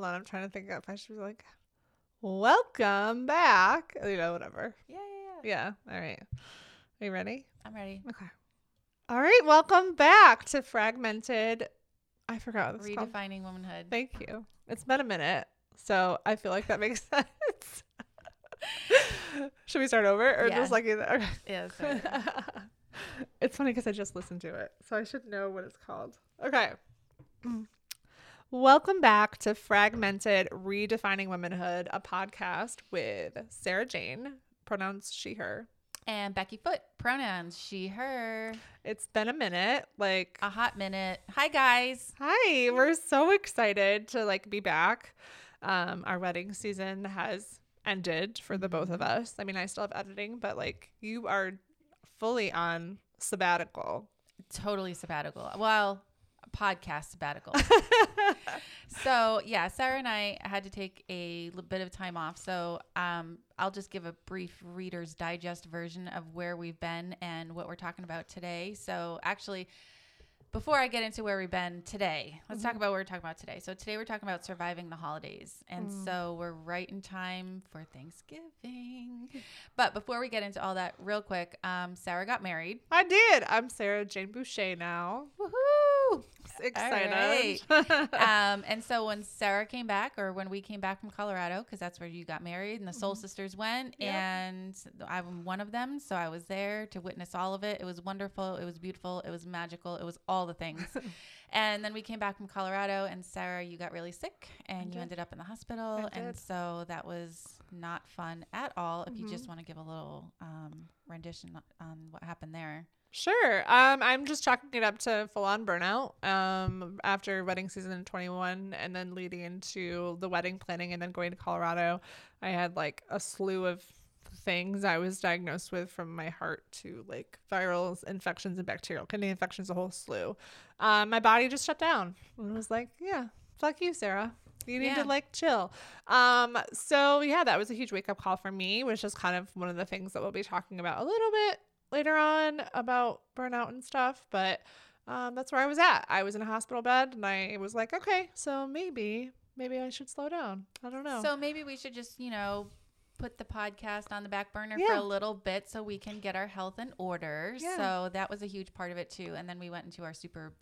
Hold on, I'm trying to think if I should be like, welcome back. You know, whatever. Yeah, yeah, yeah. Yeah. All right. Are you ready? I'm ready. Okay. All right. Welcome back to Fragmented. I forgot what it's called. Redefining womanhood. Thank you. It's been a minute, so I feel like that makes sense. Should we start over or Yeah. just like either? Okay. Yeah, it's funny because I just listened to it, so I should know what it's called. Okay. Welcome back to Fragmented Redefining Womanhood, a podcast with Sarah Jane, pronouns she, her. and Becky Foot, pronouns she, her. It's been a minute. Like, A hot minute. Hi, guys. hi, we're so excited to like be back. Um, our wedding season has ended for the both of us. I mean, I still have editing, but like, you are fully on sabbatical. Totally sabbatical. Well, podcast sabbatical. so, yeah, Sarah and I had to take a little bit of time off. So, um, I'll just give a brief Reader's Digest version of where we've been and what we're talking about today. So, actually, before I get into where we've been today, let's talk about what we're talking about today. So, today we're talking about surviving the holidays. And so, we're right in time for Thanksgiving. But before we get into all that, real quick, um, Sarah got married. I did. I'm Sarah Jane Boucher now. Woohoo! Excited. um, and so when Sarah came back, or when we came back from Colorado, because that's where you got married, and the Soul Sisters went, Yep. and I'm one of them, so I was there to witness all of it. It was wonderful. It was beautiful. It was magical. It was all the things. and then we came back from Colorado, and Sarah, you got really sick, and you ended up in the hospital, and so that was not fun at all. If you Mm-hmm. just want to give a little um, rendition on what happened there. Sure. Um, I'm just chalking it up to full on burnout. Um, after wedding season in 21, and then leading into the wedding planning, and then going to Colorado, I had like a slew of things I was diagnosed with from my heart to like viral infections and bacterial kidney infections, a whole slew. Um, my body just shut down and was like, yeah, fuck you, Sarah. You need Yeah. to like chill. Um, so yeah, that was a huge wake up call for me, which is kind of one of the things that we'll be talking about a little bit later on about burnout and stuff. But um, that's where I was at. I was in a hospital bed and I was like, okay, so maybe, maybe I should slow down. I don't know. So maybe we should just, you know, put the podcast on the back burner for a little bit so we can get our health in order. Yeah. So that was a huge part of it too. And then we went into our super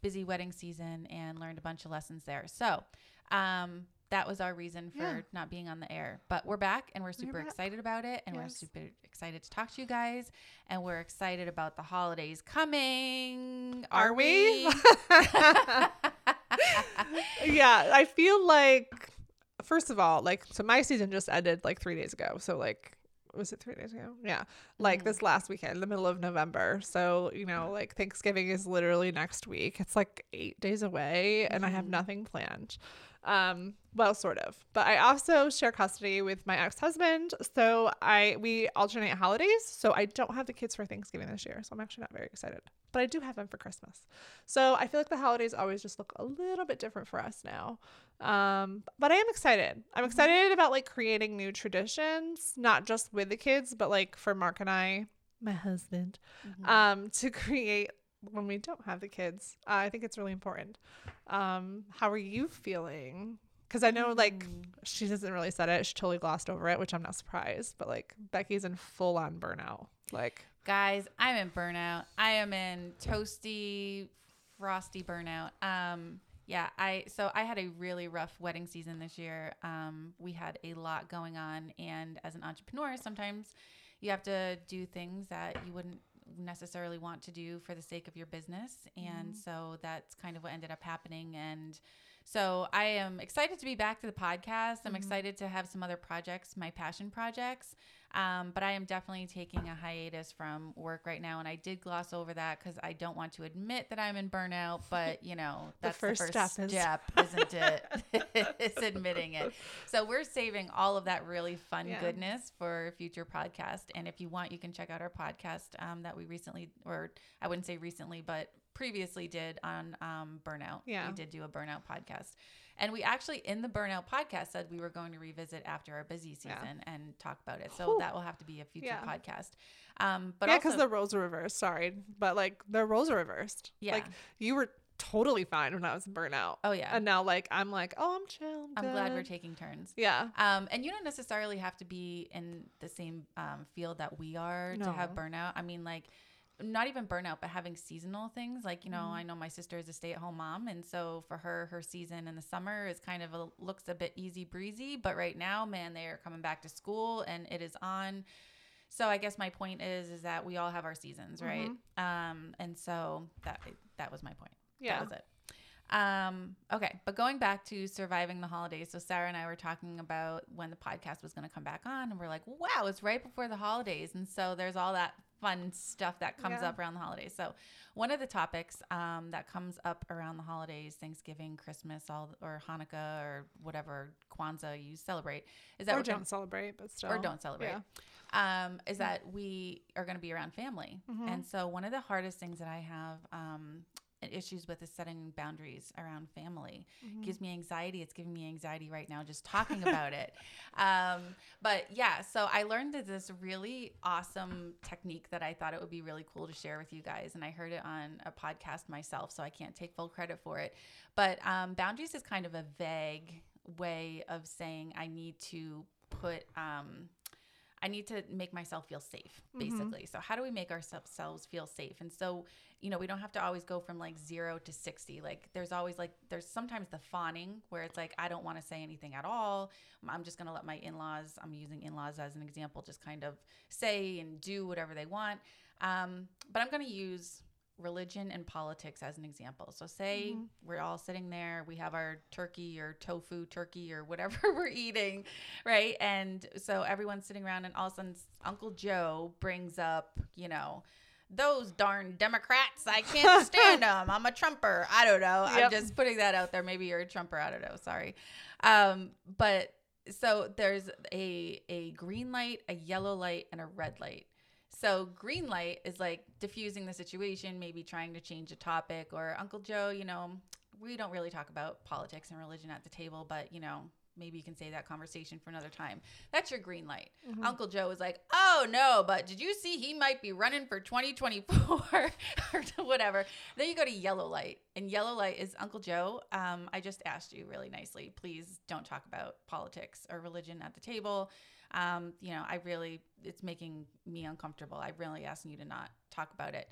busy wedding season and learned a bunch of lessons there. So um, that was our reason for Yeah. not being on the air. But we're back and we're super excited about it. And we're super excited to talk to you guys. And we're excited about the holidays coming. Are we? yeah, I feel like first of all, like so my season just ended like 3 days ago. So like was it 3 days ago? Yeah. Like mm-hmm. this last weekend, the middle of November. So, you know, like Thanksgiving is literally next week. It's like 8 days away and I have mm-hmm. nothing planned. Um, well, sort of. But I also share custody with my ex-husband, so I we alternate holidays. So I don't have the kids for Thanksgiving this year, so I'm actually not very excited. But I do have them for Christmas. So I feel like the holidays always just look a little bit different for us now. Um, but I am excited. I'm excited about like creating new traditions, not just with the kids, but like for Mark and I, my husband, um, to create when we don't have the kids. Uh, I think it's really important. Um, how are you feeling? Because I know like she doesn't really said it. She totally glossed over it, which I'm not surprised. But like Becky's in full on burnout. Like Guys, I'm in burnout. I am in toasty, frosty burnout. Um, yeah, I so I had a really rough wedding season this year. Um, we had a lot going on, and as an entrepreneur, sometimes you have to do things that you wouldn't necessarily want to do for the sake of your business, and mm-hmm. so that's kind of what ended up happening. And so I am excited to be back to the podcast. I'm mm-hmm. excited to have some other projects, my passion projects. Um, but I am definitely taking a hiatus from work right now. And I did gloss over that because I don't want to admit that I'm in burnout. But, you know, that's the first first, step is- step, isn't it? it's admitting it. So we're saving all of that really fun Yeah. goodness for future podcast. And if you want, you can check out our podcast um, that we recently, or I wouldn't say recently, but previously did on um, burnout. Yeah. We did do a burnout podcast. And we actually, in the burnout podcast, said we were going to revisit after our busy season Yeah. and talk about it. So Whew. that will have to be a future Yeah. podcast. Um, but yeah, because the roles are reversed. Sorry, but like the roles are reversed. Yeah. like you were totally fine when I was in burnout. Oh yeah. And now like I'm like, oh, I'm chill. I'm, I'm glad we're taking turns. Yeah. Um, and you don't necessarily have to be in the same um, field that we are to have burnout. I mean, like, not even burnout, but having seasonal things. Like, you know, Mm-hmm. I know my sister is a stay at home mom. And so for her, her season in the summer is kind of a, looks a bit easy breezy. But right now, man, they are coming back to school and it is on. So I guess my point is, is that we all have our seasons, right? Um, and so that, that was my point. Yeah. That was it. Um, okay, but going back to surviving the holidays. So Sarah and I were talking about when the podcast was going to come back on, and we're like, wow, it's right before the holidays, and so there's all that fun stuff that comes Yeah. up around the holidays. So one of the topics um, that comes up around the holidays, Thanksgiving, Christmas, all or Hanukkah or whatever Kwanzaa you celebrate, is that Or gonna- don't celebrate, but still. or don't celebrate Yeah. um, is that we are going to be around family. Mhm. And so, one of the hardest things that I have um, issues with is setting boundaries around family. Mhm. Gives me anxiety. It's giving me anxiety right now just talking about it. Um, but yeah, so I learned that this really awesome technique that I thought it would be really cool to share with you guys. And I heard it on a podcast myself, so I can't take full credit for it. But um, boundaries is kind of a vague way of saying I need to put. Um, I need to make myself feel safe, Mhm. basically. So, how do we make ourselves feel safe? And so, you know, we don't have to always go from like zero to 60. Like, there's always like, there's sometimes the fawning where it's like, I don't want to say anything at all. I'm just going to let my in laws, I'm using in laws as an example, just kind of say and do whatever they want. Um, but I'm going to use religion and politics as an example. So, say Mhm. we're all sitting there, we have our turkey or tofu turkey or whatever we're eating, right? And so everyone's sitting around, and all of a sudden, Uncle Joe brings up, you know, those darn Democrats, I can't stand them. I'm a Trumper. I don't know. I'm just putting that out there. Maybe you're a Trumper. I don't know. Sorry. Um, but so there's a a green light, a yellow light, and a red light. So green light is like diffusing the situation, maybe trying to change a topic, or Uncle Joe, you know, we don't really talk about politics and religion at the table, but you know, maybe you can save that conversation for another time. That's your green light. Mhm. Uncle Joe was like, "Oh no, but did you see he might be running for 2024 or whatever?" Then you go to yellow light, and yellow light is Uncle Joe. Um, I just asked you really nicely, please don't talk about politics or religion at the table. Um, you know, I really, it's making me uncomfortable. I'm really asking you to not talk about it.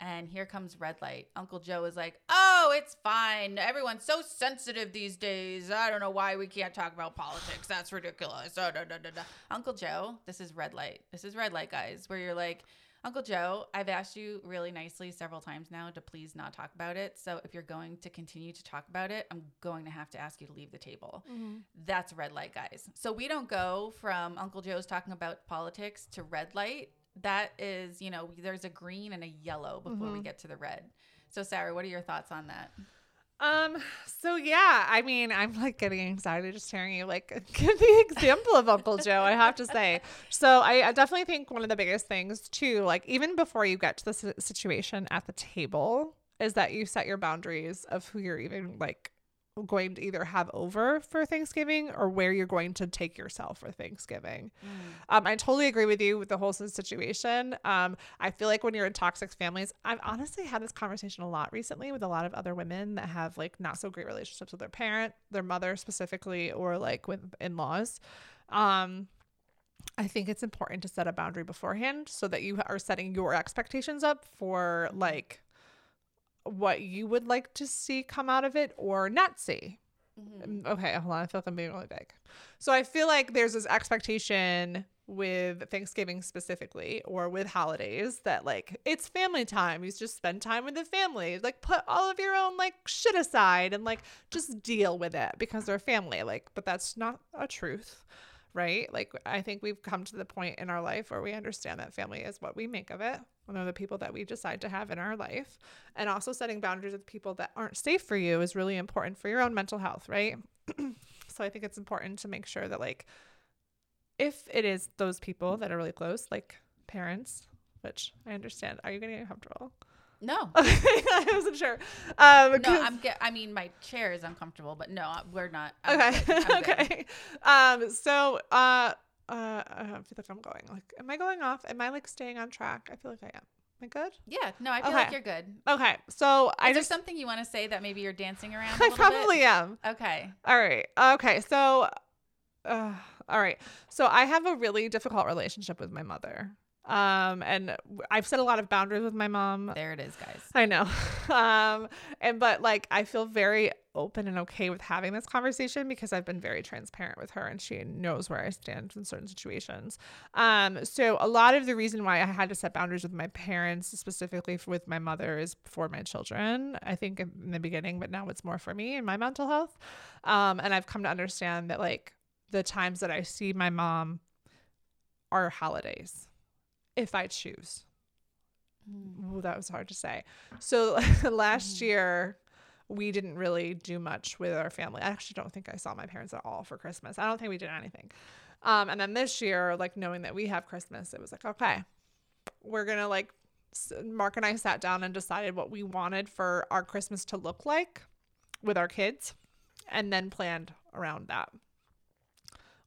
And here comes red light. Uncle Joe is like, "Oh, it's fine. Everyone's so sensitive these days. I don't know why we can't talk about politics. That's ridiculous." Oh, da, da, da. Uncle Joe, this is red light. This is red light, guys. Where you're like, Uncle Joe, I've asked you really nicely several times now to please not talk about it. So if you're going to continue to talk about it, I'm going to have to ask you to leave the table. Mhm. That's red light, guys. So we don't go from Uncle Joe's talking about politics to red light. That is, you know, there's a green and a yellow before we Mhm. get to the red. So, Sarah, what are your thoughts on that? Um. So yeah, I mean, I'm like getting anxiety just hearing you like give the example of Uncle Joe. I have to say. So I, I definitely think one of the biggest things too, like even before you get to the situation at the table, is that you set your boundaries of who you're even like going to either have over for Thanksgiving or where you're going to take yourself for Thanksgiving. Um, I totally agree with you with the whole situation. Um, I feel like when you're in toxic families, I've honestly had this conversation a lot recently with a lot of other women that have like not so great relationships with their parent, their mother specifically, or like with in laws. Um, I think it's important to set a boundary beforehand so that you are setting your expectations up for like what you would like to see come out of it or not see. Mhm. Mm, Okay, hold on. I feel like I'm being really big. So I feel like there's this expectation with Thanksgiving specifically or with holidays that like it's family time. You just spend time with the family. Like put all of your own like shit aside and like just deal with it because they're family. Like, but that's not a truth. Right? Like I think we've come to the point in our life where we understand that family is what we make of it. And they're the people that we decide to have in our life. And also setting boundaries with people that aren't safe for you is really important for your own mental health, right? so I think it's important to make sure that like if it is those people that are really close, like parents, which I understand. Are you getting uncomfortable? No. I wasn't sure. Um, No, I'm get. I mean, my chair is uncomfortable, but no, we're not. I'm okay. good. okay. Um, so uh, uh, I feel like I'm going. Like, am I going off? Am I like staying on track? I feel like I am. Am I good? Yeah. No, I feel Okay. like you're good. Okay. So I Is there something you want to say that maybe you're dancing around? a I probably am. Okay. All right. Okay. So, uh, all right. So I have a really difficult relationship with my mother. Um, and I've set a lot of boundaries with my mom. There it is, guys. I know. Um, and but like I feel very open and okay with having this conversation because I've been very transparent with her and she knows where I stand in certain situations. Um, so a lot of the reason why I had to set boundaries with my parents, specifically f- with my mother, is for my children. I think in in the beginning, but now it's more for me and my mental health. Um, and I've come to understand that like the times that I see my mom are holidays, if I choose. Ooh, that was hard to say. So last year, we didn't really do much with our family. I actually don't think I saw my parents at all for Christmas. I don't think we did anything. Um, and then this year, like knowing that we have Christmas, it was like, okay, we're gonna like. Mark and I sat down and decided what we wanted for our Christmas to look like with our kids, and then planned around that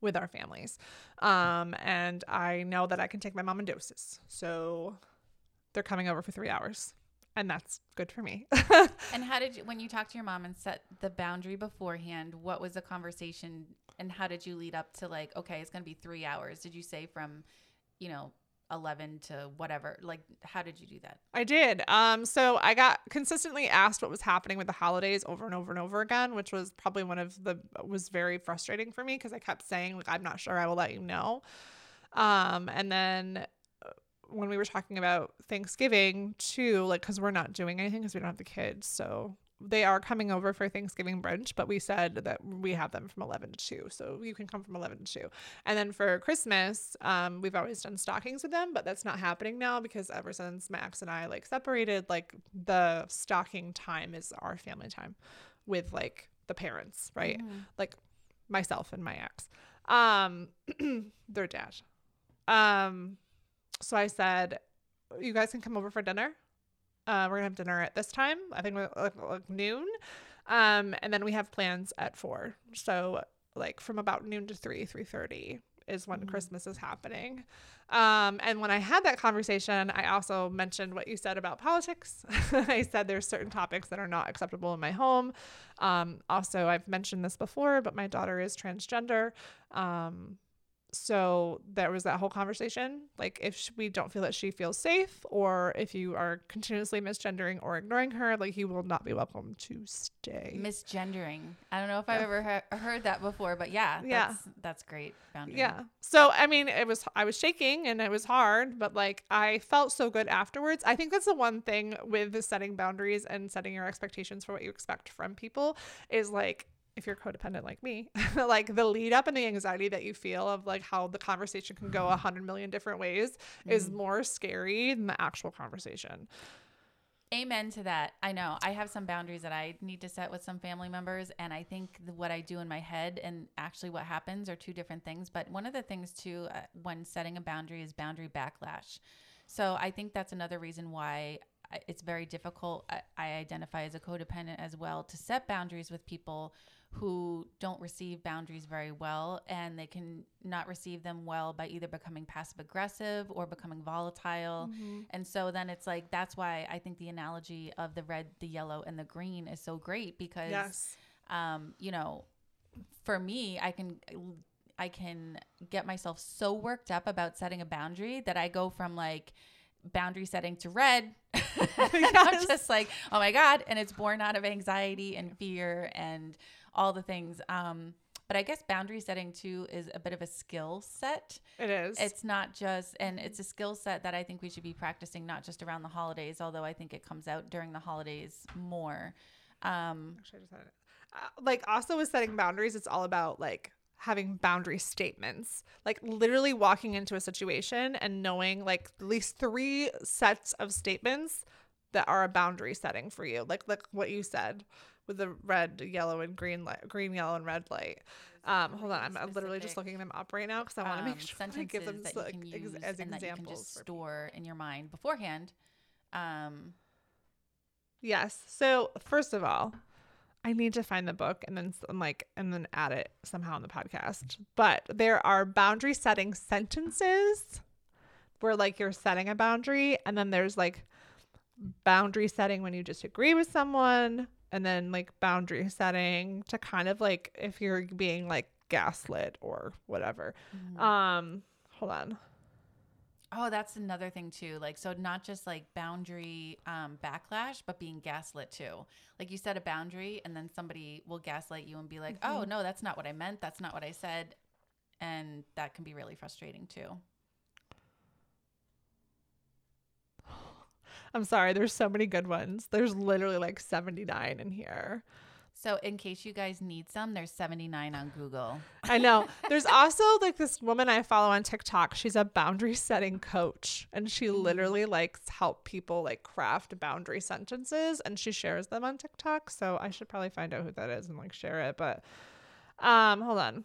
with our families. Um, and I know that I can take my mom in doses, so they're coming over for three hours, and that's good for me. And how did you, when you talked to your mom and set the boundary beforehand, what was the conversation and how did you lead up to like, okay, it's going to be three hours? Did you say from, you know, 11 to whatever? Like, how did you do that? I did. Um, so I got consistently asked what was happening with the holidays over and over and over again, which was probably one of the was very frustrating for me because I kept saying like I'm not sure. I will let you know. Um, and then uh, when we were talking about Thanksgiving too, like because we're not doing anything because we don't have the kids, so they are coming over for Thanksgiving brunch, but we said that we have them from 11 to 2. So you can come from 11 to 2. And then for Christmas, um, we've always done stockings with them, but that's not happening now because ever since Max and I like separated, like the stocking time is our family time with like the parents, right? Like myself and my ex. Um, their dad. Um, so I said, you guys can come over for dinner. Uh, we're gonna have dinner at this time. I think like, like noon. Um, and then we have plans at four. So like from about noon to three, three thirty is when Christmas is happening. Um, and when I had that conversation, I also mentioned what you said about politics. I said there's certain topics that are not acceptable in my home. Um, also, I've mentioned this before, but my daughter is transgender. Um, so there was that whole conversation. Like, if we don't feel that she feels safe, or if you are continuously misgendering or ignoring her, like, you will not be welcome to stay. Misgendering. I don't know if I've ever he- heard that before, but yeah, Yeah. that's, that's great. Boundary. Yeah. So I mean, it was I was shaking and it was hard, but like I felt so good afterwards. I think that's the one thing with setting boundaries and setting your expectations for what you expect from people is like if you're codependent like me, like the lead up and the anxiety that you feel of like how the conversation can go a mm. hundred million different ways is mm. more scary than the actual conversation. Amen to that. I know. I have some boundaries that I need to set with some family members. And I think what I do in my head and actually what happens are two different things. But one of the things, too, uh, when setting a boundary is boundary backlash. So I think that's another reason why uh, it's very difficult. I, I identify as a codependent as well to set boundaries with people who don't receive boundaries very well and they can not receive them well by either becoming passive aggressive or becoming volatile. And so then it's like that's why I think the analogy of the red, the yellow and the green is so great because Yes. um you know for me I can I can get myself so worked up about setting a boundary that I go from like boundary setting to red. I'm just like, oh my God. And it's born out of anxiety and fear and all the things. Um, but I guess boundary setting too is a bit of a skill set. It is. It's not just, and it's a skill set that I think we should be practicing not just around the holidays, although I think it comes out during the holidays more. Um, Actually, I just had it. Uh, like also with setting boundaries, it's all about like having boundary statements. Like literally walking into a situation and knowing like at least three sets of statements that are a boundary setting for you. Like like what you said with the red, yellow, and green light, green, yellow, and red light. Um, hold on, I'm, I'm literally just looking them up right now because I want to um, make sure I give them sentences so, you can ex- as and that you can examples. just store in your mind beforehand. Um, Yes. So first of all, I need to find the book and then and like and then add it somehow in the podcast. But there are boundary setting sentences where like you're setting a boundary and then there's like boundary setting when you disagree with someone and then like boundary setting to kind of like if you're being like gaslit or whatever. Mhm. Um hold on. Oh, that's another thing too. Like, so not just like boundary um, backlash, but being gaslit too. Like you set a boundary, and then somebody will gaslight you and be like, "Oh Mhm. no, that's not what I meant. That's not what I said," and that can be really frustrating too. I'm sorry, there's so many good ones. There's literally like 79 in here. So, in case you guys need some, there's 79 on Google. I know. There's also like this woman I follow on TikTok. She's a boundary setting coach and she literally likes help people like craft boundary sentences and she shares them on TikTok. So I should probably find out who that is and like share it. But um hold on.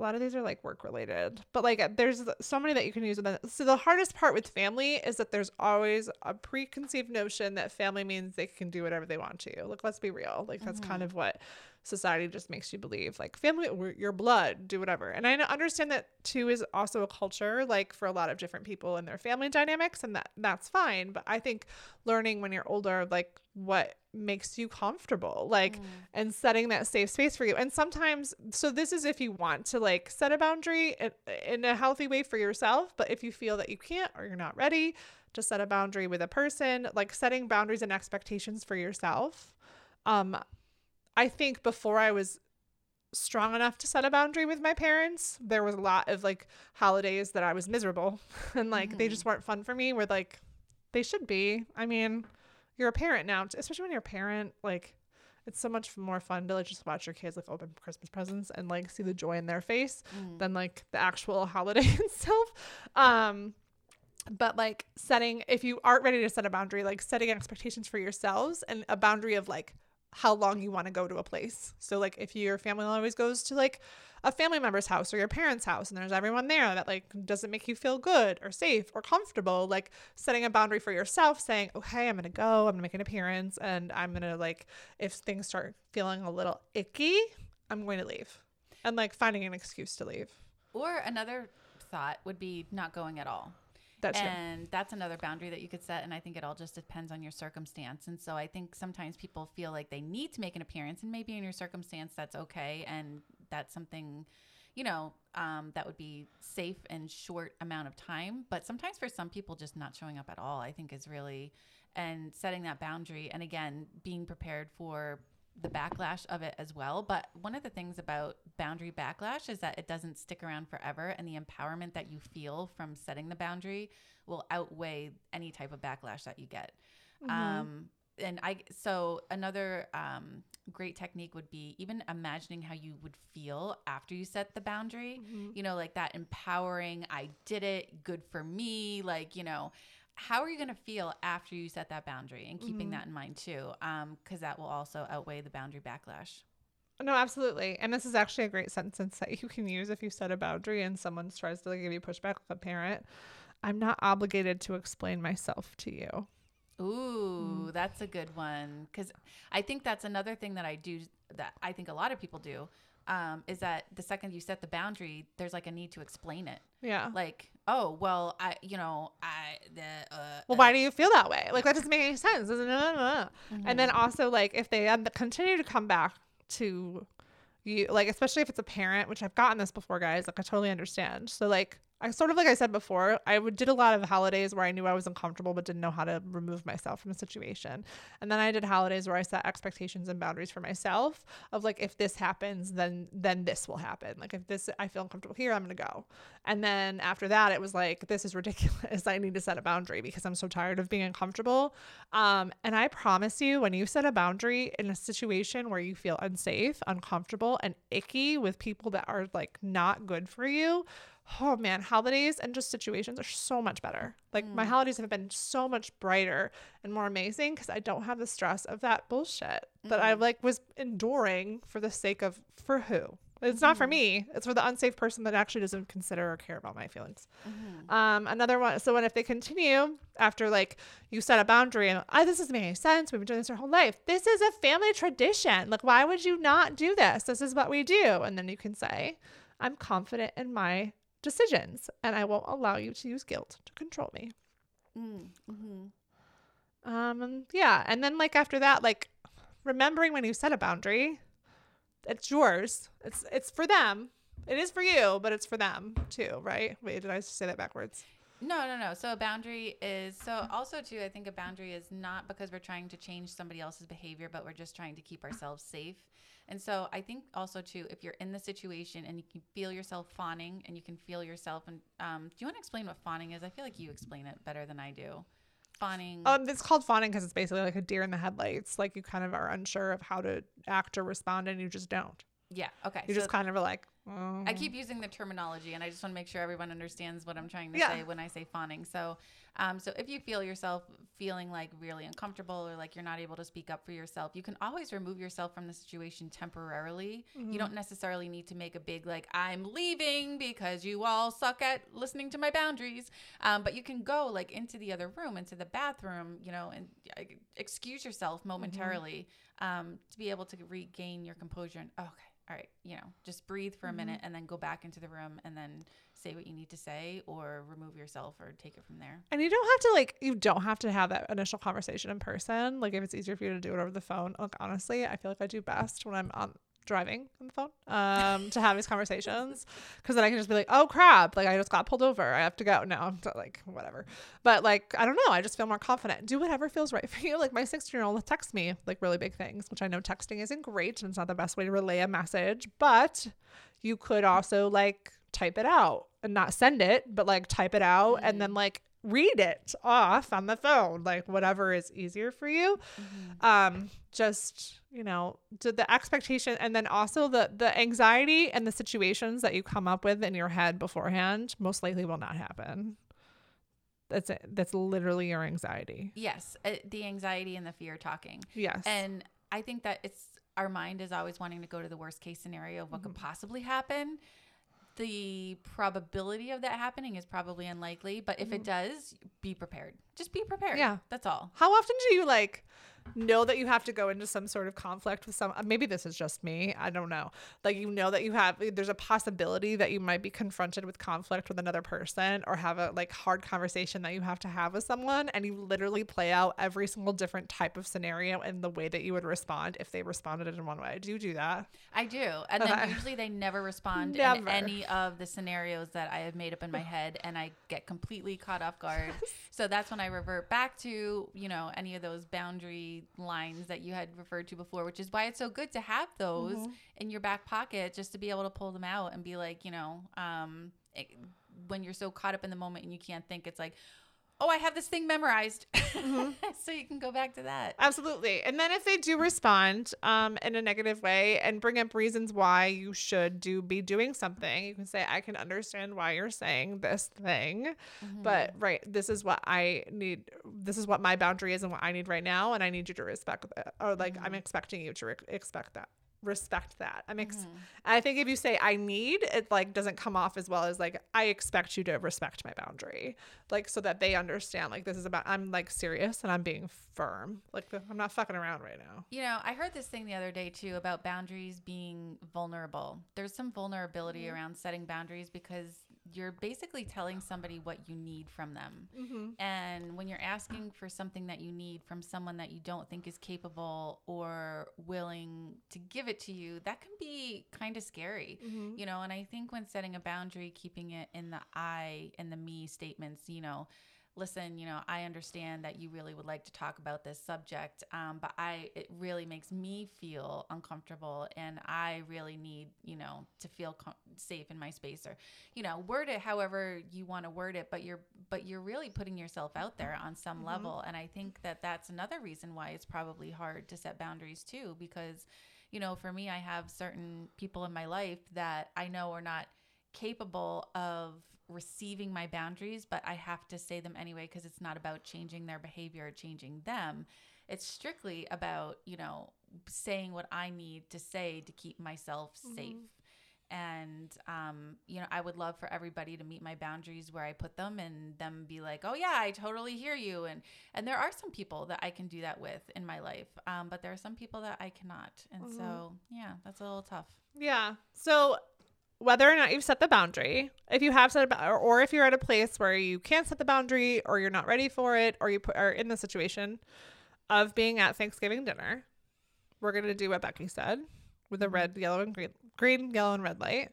A lot of these are like work related, but like there's so many that you can use. With that. So the hardest part with family is that there's always a preconceived notion that family means they can do whatever they want to. Like let's be real. Like that's kind mm-hmm. of what society just makes you believe like family your blood do whatever. And i understand that too is also a culture like for a lot of different people and their family dynamics and that that's fine. But i think learning when you're older like what makes you comfortable like and setting that safe space for you. And sometimes so this is if you want to like set a boundary in, in a healthy way for yourself but if you feel that you can't or you're not ready to set a boundary with a person like setting boundaries and expectations for yourself um I think before I was strong enough to set a boundary with my parents, there was a lot of like holidays that I was miserable and like they just weren't fun for me. Where like they should be. I mean, you're a parent now, especially when you're a parent. Like it's so much more fun to like just watch your kids like open Christmas presents and like see the joy in their face than like the actual holiday itself. Um, but like setting if you aren't ready to set a boundary like setting expectations for yourselves and a boundary of like how long you want to go to a place. So like if your family always goes to like a family member's house or your parents house and there's everyone there that like doesn't make you feel good or safe or comfortable like setting a boundary for yourself saying oh, okay i'm gonna go. I'm gonna make an appearance and i'm gonna like if things start feeling a little icky i'm going to leave. And like finding an excuse to leave. Or another thought would be not going at all. That's true and that's another boundary that you could set and i think it all just depends on your circumstance. And so i think sometimes people feel like they need to make an appearance and maybe in your circumstance that's okay and that's something you know um, that would be safe and short amount of time. But sometimes for some people just not showing up at all i think is really and setting that boundary and again being prepared for the backlash of it as well. But one of the things about boundary backlash is that it doesn't stick around forever, and the empowerment that you feel from setting the boundary will outweigh any type of backlash that you get. Um, and I so another um, great technique would be even imagining how you would feel after you set the boundary. You know, like that empowering. I did it. Good for me. Like you know how are you going to feel after you set that boundary and keeping that in mind too Um, because that will also outweigh the boundary backlash No, absolutely. And this is actually a great sentence that you can use if you set a boundary and someone tries to like, give you pushback like a parent. I'm not obligated to explain myself to you. ooh that's a good one because i think that's another thing that i do that i think a lot of people do um, is that the second you set the boundary there's like a need to explain it Yeah. like oh well i you know i the uh, well, why do you feel that way? Like that doesn't make any sense. It? And then Mm-hmm. also like if they continue to come back to you, like especially if it's a parent, which I've gotten this before, guys. Like I totally understand. So like I sort of like I said before, I did a lot of holidays where I knew I was uncomfortable but didn't know how to remove myself from a situation. And then I did holidays where I set expectations and boundaries for myself of like if this happens, then then this will happen. Like if this I feel uncomfortable here, I'm gonna go. And then after that, it was like this is ridiculous. I need to set a boundary because I'm so tired of being uncomfortable. Um, and I promise you, when you set a boundary in a situation where you feel unsafe, uncomfortable, and icky with people that are like not good for you, oh man, holidays and just situations are so much better. Like my mm. holidays have been so much brighter and more amazing because I don't have the stress of that bullshit that I like was enduring for the sake of for who. It's not for mm-hmm. me. It's for the unsafe person that actually doesn't consider or care about my feelings. Mm-hmm. Um, another one. So when if they continue after like you set a boundary and oh, this doesn't make any sense. We've been doing this our whole life. This is a family tradition. Like why would you not do this? This is what we do. And then you can say, I'm confident in my decisions and I won't allow you to use guilt to control me. Mm, mm-hmm. Um, yeah. And then, like, after that, like, remembering when you set a boundary, it's yours. It's it's for them. It is for you, but it's for them too, right? Wait, did I say that backwards? No, no, no. So a boundary is so also too. I think a boundary is not because we're trying to change somebody else's behavior, but we're just trying to keep ourselves safe. And so I think also too, if you're in the situation and you can feel yourself fawning and you can feel yourself, and um, do you want to explain what fawning is? I feel like you explain it better than I do. Fawning. Um, it's called fawning because it's basically like a deer in the headlights. Like you kind of are unsure of how to act or respond, and you just don't. yeah. Okay. You so just kind of are like, oh. I keep using the terminology, and I just want to make sure everyone understands what I'm trying to Yeah. say when I say fawning. So, um, so if you feel yourself feeling like really uncomfortable or like you're not able to speak up for yourself, you can always remove yourself from the situation temporarily. Mm-hmm. You don't necessarily need to make a big like I'm leaving because you all suck at listening to my boundaries. Um, but you can go like into the other room, into the bathroom, you know, and uh, excuse yourself momentarily um, to be able to regain your composure. And okay, all right, you know, just breathe for a minute mm-hmm. and then go back into the room and then say what you need to say or remove yourself or take it from there. And you don't have to like you don't have to have that initial conversation in person. Like if it's easier for you to do it over the phone. like honestly, I feel like I do best when I'm on driving on the phone um to have these conversations because then I can just be like, oh crap, like I just got pulled over, I have to go. No, I'm t- like whatever. But like I don't know, I just feel more confident. Do whatever feels right for you. Like my 16 year old texts me like really big things, which I know texting isn't great and it's not the best way to relay a message, but you could also like type it out and not send it, but like type it out and then like read it off on the phone, like whatever is easier for you. Um, just you know, to the expectation and then also the the anxiety and the situations that you come up with in your head beforehand most likely will not happen. That's it. That's literally your anxiety. Yes, uh, the anxiety and the fear talking. Yes. And I think that it's our mind is always wanting to go to the worst case scenario of what Mm-hmm. could possibly happen. The probability of that happening is probably unlikely, but if it does, be prepared. Just be prepared. Mm-hmm. Yeah. That's all. How often do you like know that you have to go into some sort of conflict with some maybe this is just me, I don't know. Like you know that you have there's a possibility that you might be confronted with conflict with another person or have a like hard conversation that you have to have with someone and you literally play out every single different type of scenario and the way that you would respond if they responded in one way. Do you do that? I do. And Okay. then usually they never respond in any of the scenarios that I have made up in my head and I get completely caught off guard. So that's when I revert back to, you know, any of those lines that you had referred to before, which is why it's so good to have those Mm-hmm. in your back pocket just to be able to pull them out and be like, you know, um, it, when you're so caught up in the moment and you can't think, it's like, oh, I have this thing memorized. Mm-hmm. so you can go back to that. Absolutely. And then if they do respond um, in a negative way and bring up reasons why you should do be doing something, you can say, I can understand why you're saying this thing, but right, this is what I need. This is what my boundary is and what I need right now, and I need you to respect that. Or like I'm expecting you to re- expect that. Respect that. I'm. Ex- mm-hmm. I think if you say I need, it like doesn't come off as well as like I expect you to respect my boundary, like so that they understand like this is about I'm like serious and I'm being firm. Like I'm not fucking around right now. You know, I heard this thing the other day too about boundaries being vulnerable. There's some vulnerability mm-hmm. around setting boundaries because you're basically telling somebody what you need from them. Mm-hmm. And when you're asking for something that you need from someone that you don't think is capable or willing to give it to you, that can be kind of scary. Mm-hmm. You know, and I think when setting a boundary, keeping it in the I and the me statements, you know, listen, you know, I understand that you really would like to talk about this subject, um, but I it really makes me feel uncomfortable, and I really need, you know, to feel com- safe in my space, or, you know, word it however you want to word it, but you're but you're really putting yourself out there on some level, and I think that that's another reason why it's probably hard to set boundaries too, because, you know, for me, I have certain people in my life that I know are not capable of receiving my boundaries, but I have to say them anyway because it's not about changing their behavior or changing them. It's strictly about, you know, saying what I need to say to keep myself safe. And, um, you know, I would love for everybody to meet my boundaries where I put them and them be like, oh, yeah, I totally hear you. And, and there are some people that I can do that with in my life, um, but there are some people that I cannot. And so, yeah, that's a little tough. Yeah. So whether or not you've set the boundary, if you have set a, or, or if you're at a place where you can't set the boundary or you're not ready for it or you put, are in the situation of being at Thanksgiving dinner, we're going to do what Becky said with the red, yellow, and green, green, yellow, and red light.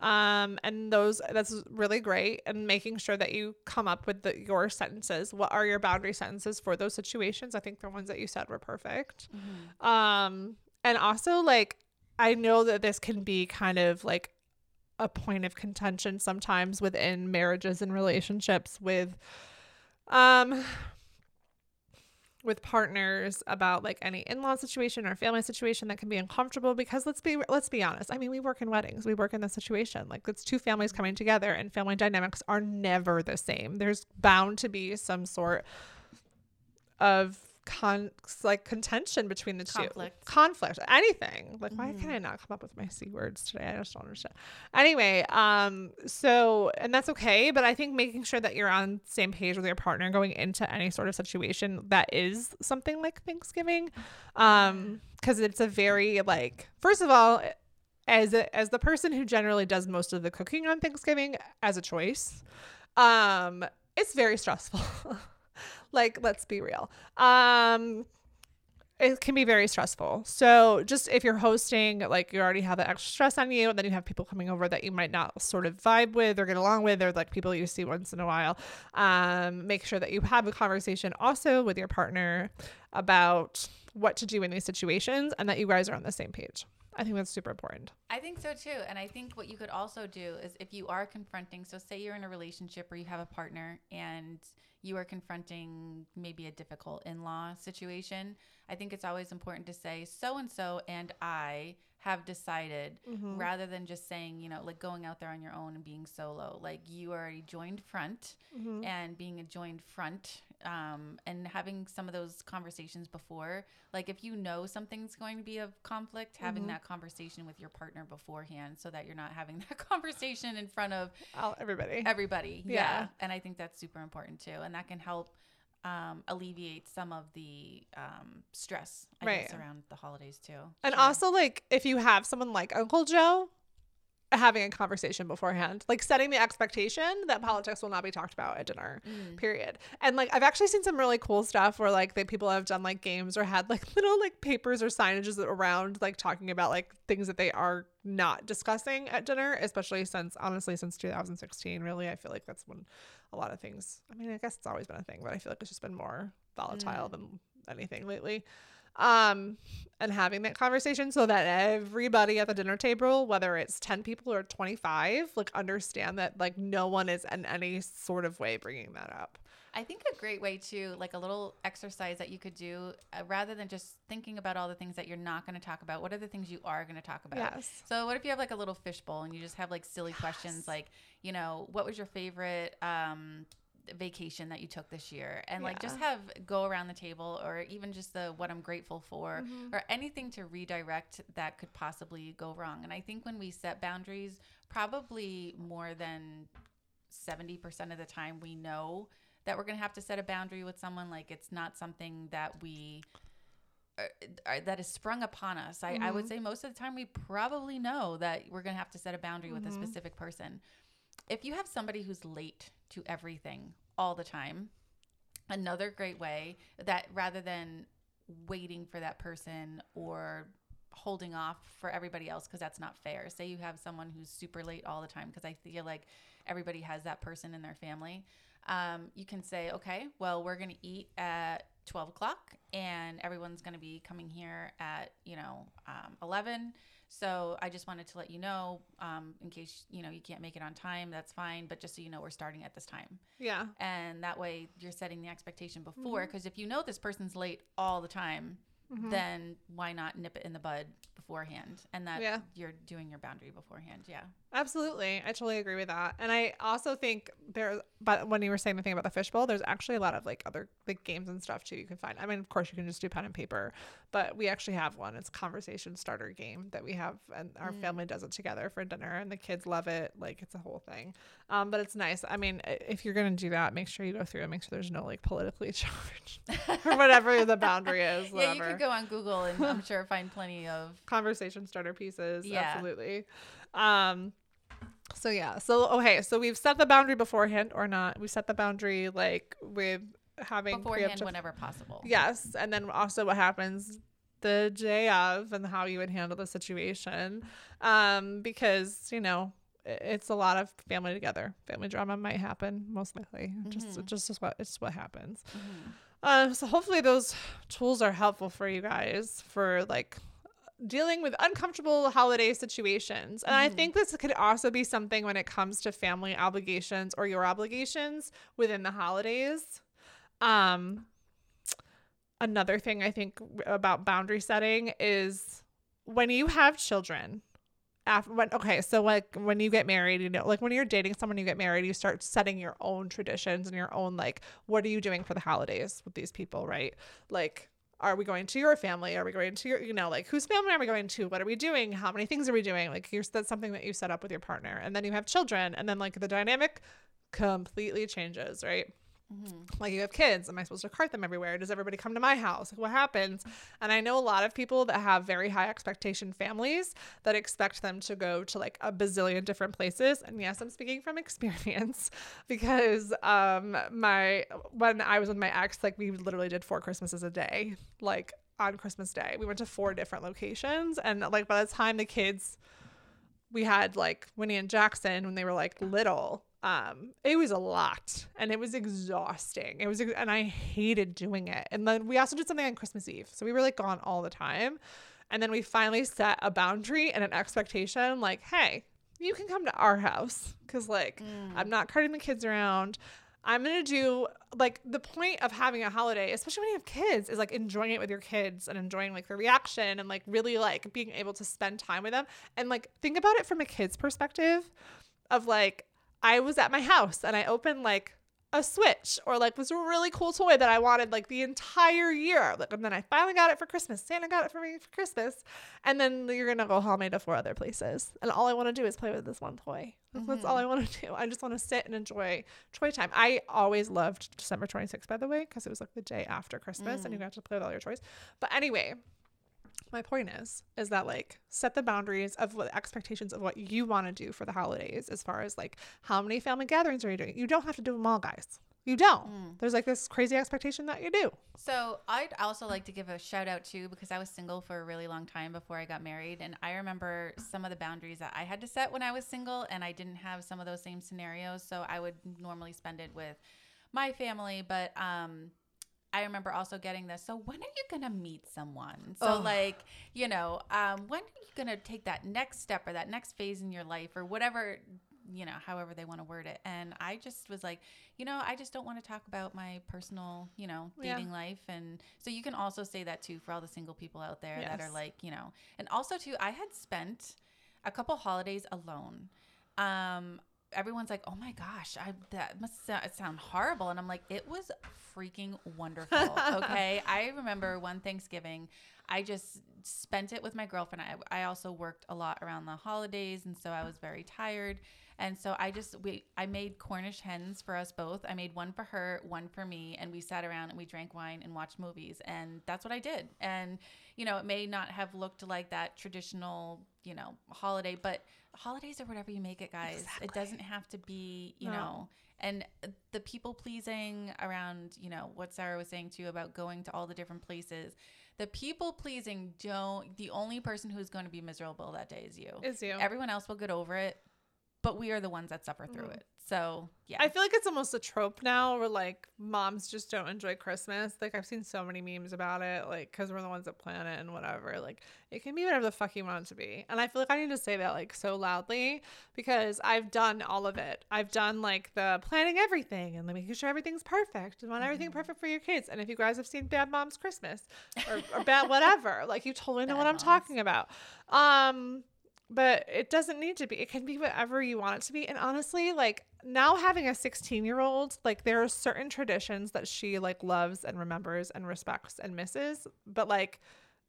Um, and those that's really great. And making sure that you come up with the, your sentences. What are your boundary sentences for those situations? I think the ones that you said were perfect. Mm-hmm. Um, and also like I know that this can be kind of like a point of contention sometimes within marriages and relationships with um with partners about like any in-law situation or family situation that can be uncomfortable because let's be let's be honest. I mean, we work in weddings. We work in this situation. Like it's two families coming together and family dynamics are never the same. There's bound to be some sort of con like contention between the two. Conflict. conflict. Anything. Like why can i not come up with my c words today? I just don't understand. Anyway um so and that's okay but i think making sure that you're on the same page with your partner going into any sort of situation that is something like thanksgiving um because it's a very like first of all as a, as the person who generally does most of the cooking on thanksgiving as a choice um it's very stressful like let's be real. Um it can be very stressful. So just if you're hosting like you already have that extra stress on you and then you have people coming over that you might not sort of vibe with or get along with or like people you see once in a while um make sure that you have a conversation also with your partner about what to do in these situations and that you guys are on the same page i think that's super important I think so too. And I think what you could also do is if you are confronting, so say you're in a relationship or you have a partner and you are confronting maybe a difficult in law situation, I think it's always important to say, so and so and I have decided mm-hmm. rather than just saying, you know, like going out there on your own and being solo. Like you already joined front mm-hmm. and being a joined front um, and having some of those conversations before. Like if you know something's going to be a conflict, having mm-hmm. that conversation with your partner beforehand so that you're not having that conversation in front of everybody everybody. Yeah. Yeah. And I think that's super important too. And that can help um, alleviate some of the um, stress, I guess, around the holidays too. And Sure. also, like, if you have someone like Uncle Joe, having a conversation beforehand, like setting the expectation that politics will not be talked about at dinner, Mm. period. And like, I've actually seen some really cool stuff where like they people have done like games or had like little like papers or signages around like talking about like things that they are not discussing at dinner, especially since honestly since 2016, really, I feel like that's when a lot of things. I mean, I guess it's always been a thing, but I feel like it's just been more volatile than anything lately um and having that conversation so that everybody at the dinner table whether it's 10 people or 25 like understand that like no one is in any sort of way bringing that up I think a great way to like a little exercise that you could do uh, rather than just thinking about all the things that you're not going to talk about. What are the things you are going to talk about? Yes. So what if you have like a little fishbowl and you just have like silly questions like, you know, what was your favorite um vacation that you took this year and like just have go around the table or even just the what I'm grateful for Mm-hmm. or anything to redirect that could possibly go wrong. And I think when we set boundaries, probably more than 70% of the time we know that we're going to have to set a boundary with someone like it's not something that we uh, uh, that is sprung upon us. I, I would say most of the time we probably know that we're going to have to set a boundary with a specific person if you have somebody who's late to everything all the time another great way that rather than waiting for that person or holding off for everybody else because that's not fair. Say you have someone who's super late all the time because i feel like everybody has that person in their family um, you can say okay well we're going to eat at 12 o'clock and everyone's going to be coming here at you know um, 11 so i just wanted to let you know um, in case you know you can't make it on time that's fine but just so you know we're starting at this time. Yeah. And that way you're setting the expectation Mm-hmm. before because if you know this person's late all the time then why not nip it in the bud beforehand? And that Yeah. you're doing your boundary beforehand yeah Absolutely. I totally agree with that. And I also think there but when you were saying the thing about the fishbowl, there's actually a lot of like other like games and stuff too you can find. I mean, of course you can just do pen and paper, but we actually have one. It's a conversation starter game that we have and our family does it together for dinner and the kids love it. Like it's a whole thing. Um, but it's nice. I mean, if you're going to do that, make sure you go through and make sure there's no like politically charged or whatever the boundary is. yeah you could go on google and i'm sure find plenty of conversation starter pieces. Yeah. Absolutely. Um, so yeah. So okay. So we've set the boundary beforehand or not. We set the boundary like with having beforehand preemptive- whenever possible. Yes, and then also what happens the day of and how you would handle the situation, um, because you know it's a lot of family together. Family drama might happen most likely. Just Mhm. just is what it's what happens. Mhm. Uh, so hopefully those tools are helpful for you guys for like dealing with uncomfortable holiday situations. And I Mhm. think this could also be something when it comes to family obligations or your obligations within the holidays. Um another thing I think about boundary setting is when you have children after when okay so like when you get married you know like when you're dating someone you get married you start setting your own traditions and your own like what are you doing for the holidays with these people right like are we going to your family? Are we going to your you know like whose family are we going to? What are we doing? How many things are we doing? Like you're that's something that you set up with your partner. And then you have children. And then like the dynamic completely changes right Mhm. like you have kids am i supposed to cart them everywhere? Does everybody come to my house? What happens? And i know a lot of people that have very high expectation families that expect them to go to like a bazillion different places. And yes i'm speaking from experience because um my when i was with my ex like we literally did four christmases a day like on christmas day. We went to four different locations. And like by the time the kids we had like Winnie and Jackson when they were like little. Um, it was a lot and it was exhausting. It was, and I hated doing it. And then we also did something on Christmas Eve. So we were like gone all the time. And then we finally set a boundary and an expectation like, hey, you can come to our house because like Mm. I'm not carting the kids around. I'm gonna do like the point of having a holiday, especially when you have kids, is like enjoying it with your kids and enjoying like the reaction and like really like being able to spend time with them. And like think about it from a kid's perspective of like I was at my house and I opened like a switch or like was a really cool toy that I wanted like the entire year. Like and then I finally got it for Christmas. Santa got it for me for Christmas. And then you're gonna go home to four other places. And all I want to do is play with this one toy. That's, that's all mm-hmm. I want to do. I just want to sit and enjoy toy time. I always loved December 26th, by the way, because it was like the day after Christmas and mm. you got to play with all your toys. But anyway, my point is is that like set the boundaries of what expectations of what you want to do for the holidays as far as like how many family gatherings are you doing you don't have to do them all guys you don't Mm. there's like this crazy expectation that you do So I'd also like to give a shout out too because I was single for a really long time before I got married, and I remember some of the boundaries that I had to set when I was single, and I didn't have some of those same scenarios. So I would normally spend it with my family, but um, I remember also getting this. So when are you gonna meet someone? So Ugh. like you know, um, when are you gonna take that next step or that next phase in your life or whatever? You know, however they want to word it. And I just was like, you know, I just don't want to talk about my personal, you know, Yeah. dating life. And so you can also say that too for all the single people out there that are like, you know, and also too, I had spent a couple holidays alone. Um, everyone's like, oh my gosh, I, that must so- sound horrible. And I'm like, it was freaking wonderful. Okay. I remember one Thanksgiving, I just spent it with my girlfriend. I, I also worked a lot around the holidays. And so I was very tired. And so I just we I made Cornish hens for us both. I made one for her, one for me, and we sat around and we drank wine and watched movies. And that's what I did. And you know, it may not have looked like that traditional, you know, holiday, but holidays are whatever you make it, guys. It doesn't have to be, you No. know, and the people pleasing around, you know, what Sarah was saying too about going to all the different places. The people pleasing don't the only person who's going to be miserable that day is you. is you Everyone else will get over it, but we are the ones that suffer through Mhm. it. So yeah, I feel like it's almost a trope now where like moms just don't enjoy Christmas. Like I've seen so many memes about it, like because we're the ones that plan it and whatever. Like it can be whatever the fuck you want it to be. And I feel like I need to say that like so loudly because I've done all of it. I've done like the planning everything and making sure everything's perfect and want everything perfect for your kids. And if you guys have seen Bad Moms Christmas or, or Bad Whatever, like you totally know Bad what I'm talking about. Um, but it doesn't need to be. It can be whatever you want it to be. And honestly, like now having a 16 year old, like there are certain traditions that she like loves and remembers and respects and misses, but like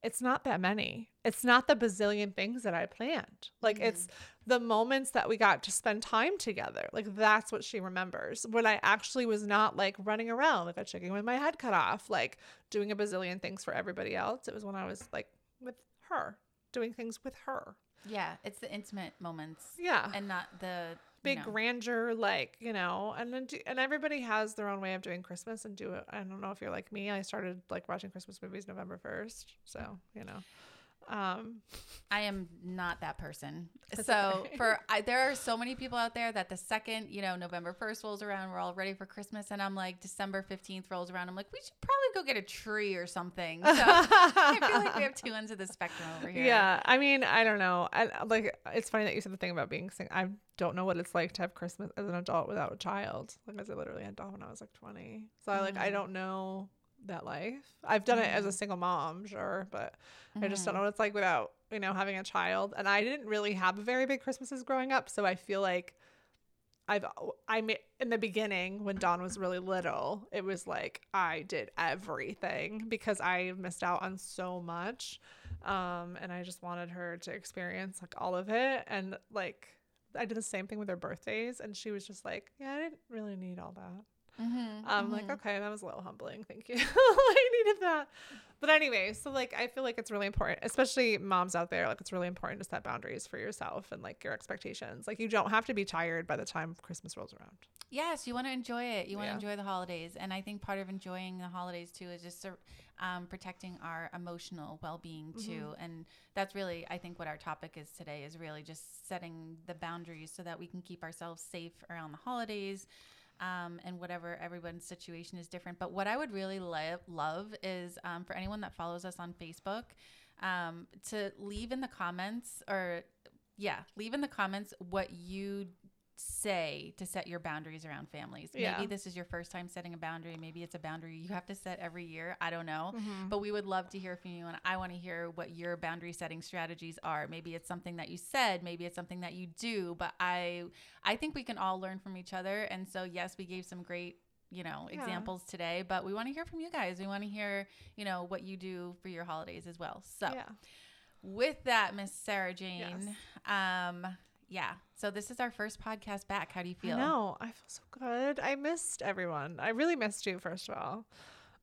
it's not that many. It's not the bazillion things that I planned. Like mm. it's the moments that we got to spend time together. Like that's what she remembers. When I actually was not like running around like a chicken with my head cut off, like doing a bazillion things for everybody else. It was when I was like with her doing things with her. Yeah, it's the intimate moments Yeah. and not the you big know, grandeur like you know and then do, and everybody has their own way of doing christmas and do it. I don't know if you're like me i started like watching christmas movies november 1st so you know um I am not that person. So for I, there are so many people out there that the second you know November first rolls around, we're all ready for Christmas, and I'm like December fifteenth rolls around, I'm like we should probably go get a tree or something. So I feel like we have two ends of the spectrum over here. yeah i mean i don't know I, like it's funny that you said the thing about being single i don't know what it's like to have christmas as an adult without a child like as i literally had dog when i was like 20 so i like i Mhm. don't know that life i've done it as a Mhm. single mom sure but I just don't know what it's like without, you know, having a child. And I didn't really have a very big Christmases growing up, so I feel like I've I ma- in the beginning when Dawn was really little, it was like I did everything because I missed out on so much. Um and I just wanted her to experience like all of it and like I did the same thing with her birthdays and she was just like, "Yeah, I didn't really need all that." Mhm, I'm like, mhm. okay, that was a little humbling. Thank you. I needed that. But anyway, so like I feel like it's really important, especially moms out there, like it's really important to set boundaries for yourself and like your expectations. Like you don't have to be tired by the time Christmas rolls around. Yes, you want to enjoy it. You want Yeah. to enjoy the holidays, and I think part of enjoying the holidays too is just um, protecting our emotional well-being too. And that's really, I think, what our topic is today is really just setting the boundaries so that we can keep ourselves safe around the holidays. Um, and whatever everyone's situation is different. But what I would really lo- love is um, for anyone that follows us on Facebook um, to leave in the comments or, yeah, leave in the comments what you say to set your boundaries around families. Yeah. Maybe this is your first time setting a boundary. Maybe it's a boundary you have to set every year. I don't know. Mm-hmm. But we would love to hear from you. And I want to hear what your boundary setting strategies are. Maybe it's something that you said, maybe it's something that you do. But I I think we can all learn from each other. And so yes, we gave some great you know Yeah. examples today but we want to hear from you guys we want to hear you know what you do for your holidays as well so Yeah. with that miss sarah jane um yeah so this is our first podcast back how do you feel No, I feel so good. I missed everyone. I really missed you, first of all.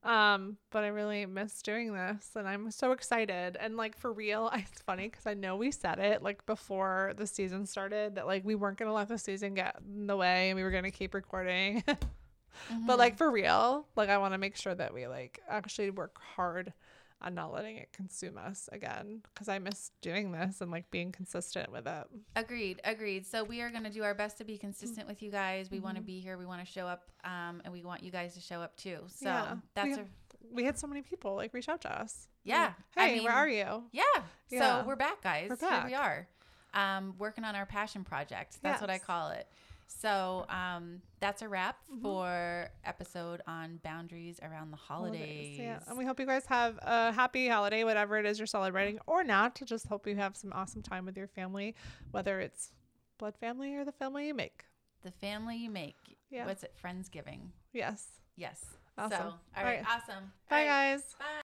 Um, but I really missed doing this and I'm so excited. And like for real, it's funny because I know we said it like before the season started that like we weren't gonna let the season get in the way and we were gonna keep recording. Mhm. But like for real, like I want to make sure that we like actually work hard on not letting it consume us again because I miss doing this and like being consistent with it. Agreed, agreed. So we are going to do our best to be consistent with you guys. We want to Mhm. be here. We want to show up, um, and we want you guys to show up too. So Yeah, that's we- a We had so many people like reach out to us. Yeah, Like, I Hey, where are you? yeah. Yeah. So we're back, guys. We're Here we are, um, working on our passion project. That's what I call it. So um, that's a wrap Mhm. for episode on boundaries around the holidays. Yeah. And we hope you guys have a happy holiday, whatever it is you're celebrating or not. Just hope you have some awesome time with your family, whether it's blood family or the family you make. The family you make. Yeah. What's it? Friendsgiving. Yes. Yes. Awesome. So, all All right. Awesome. Bye, right, guys. Bye.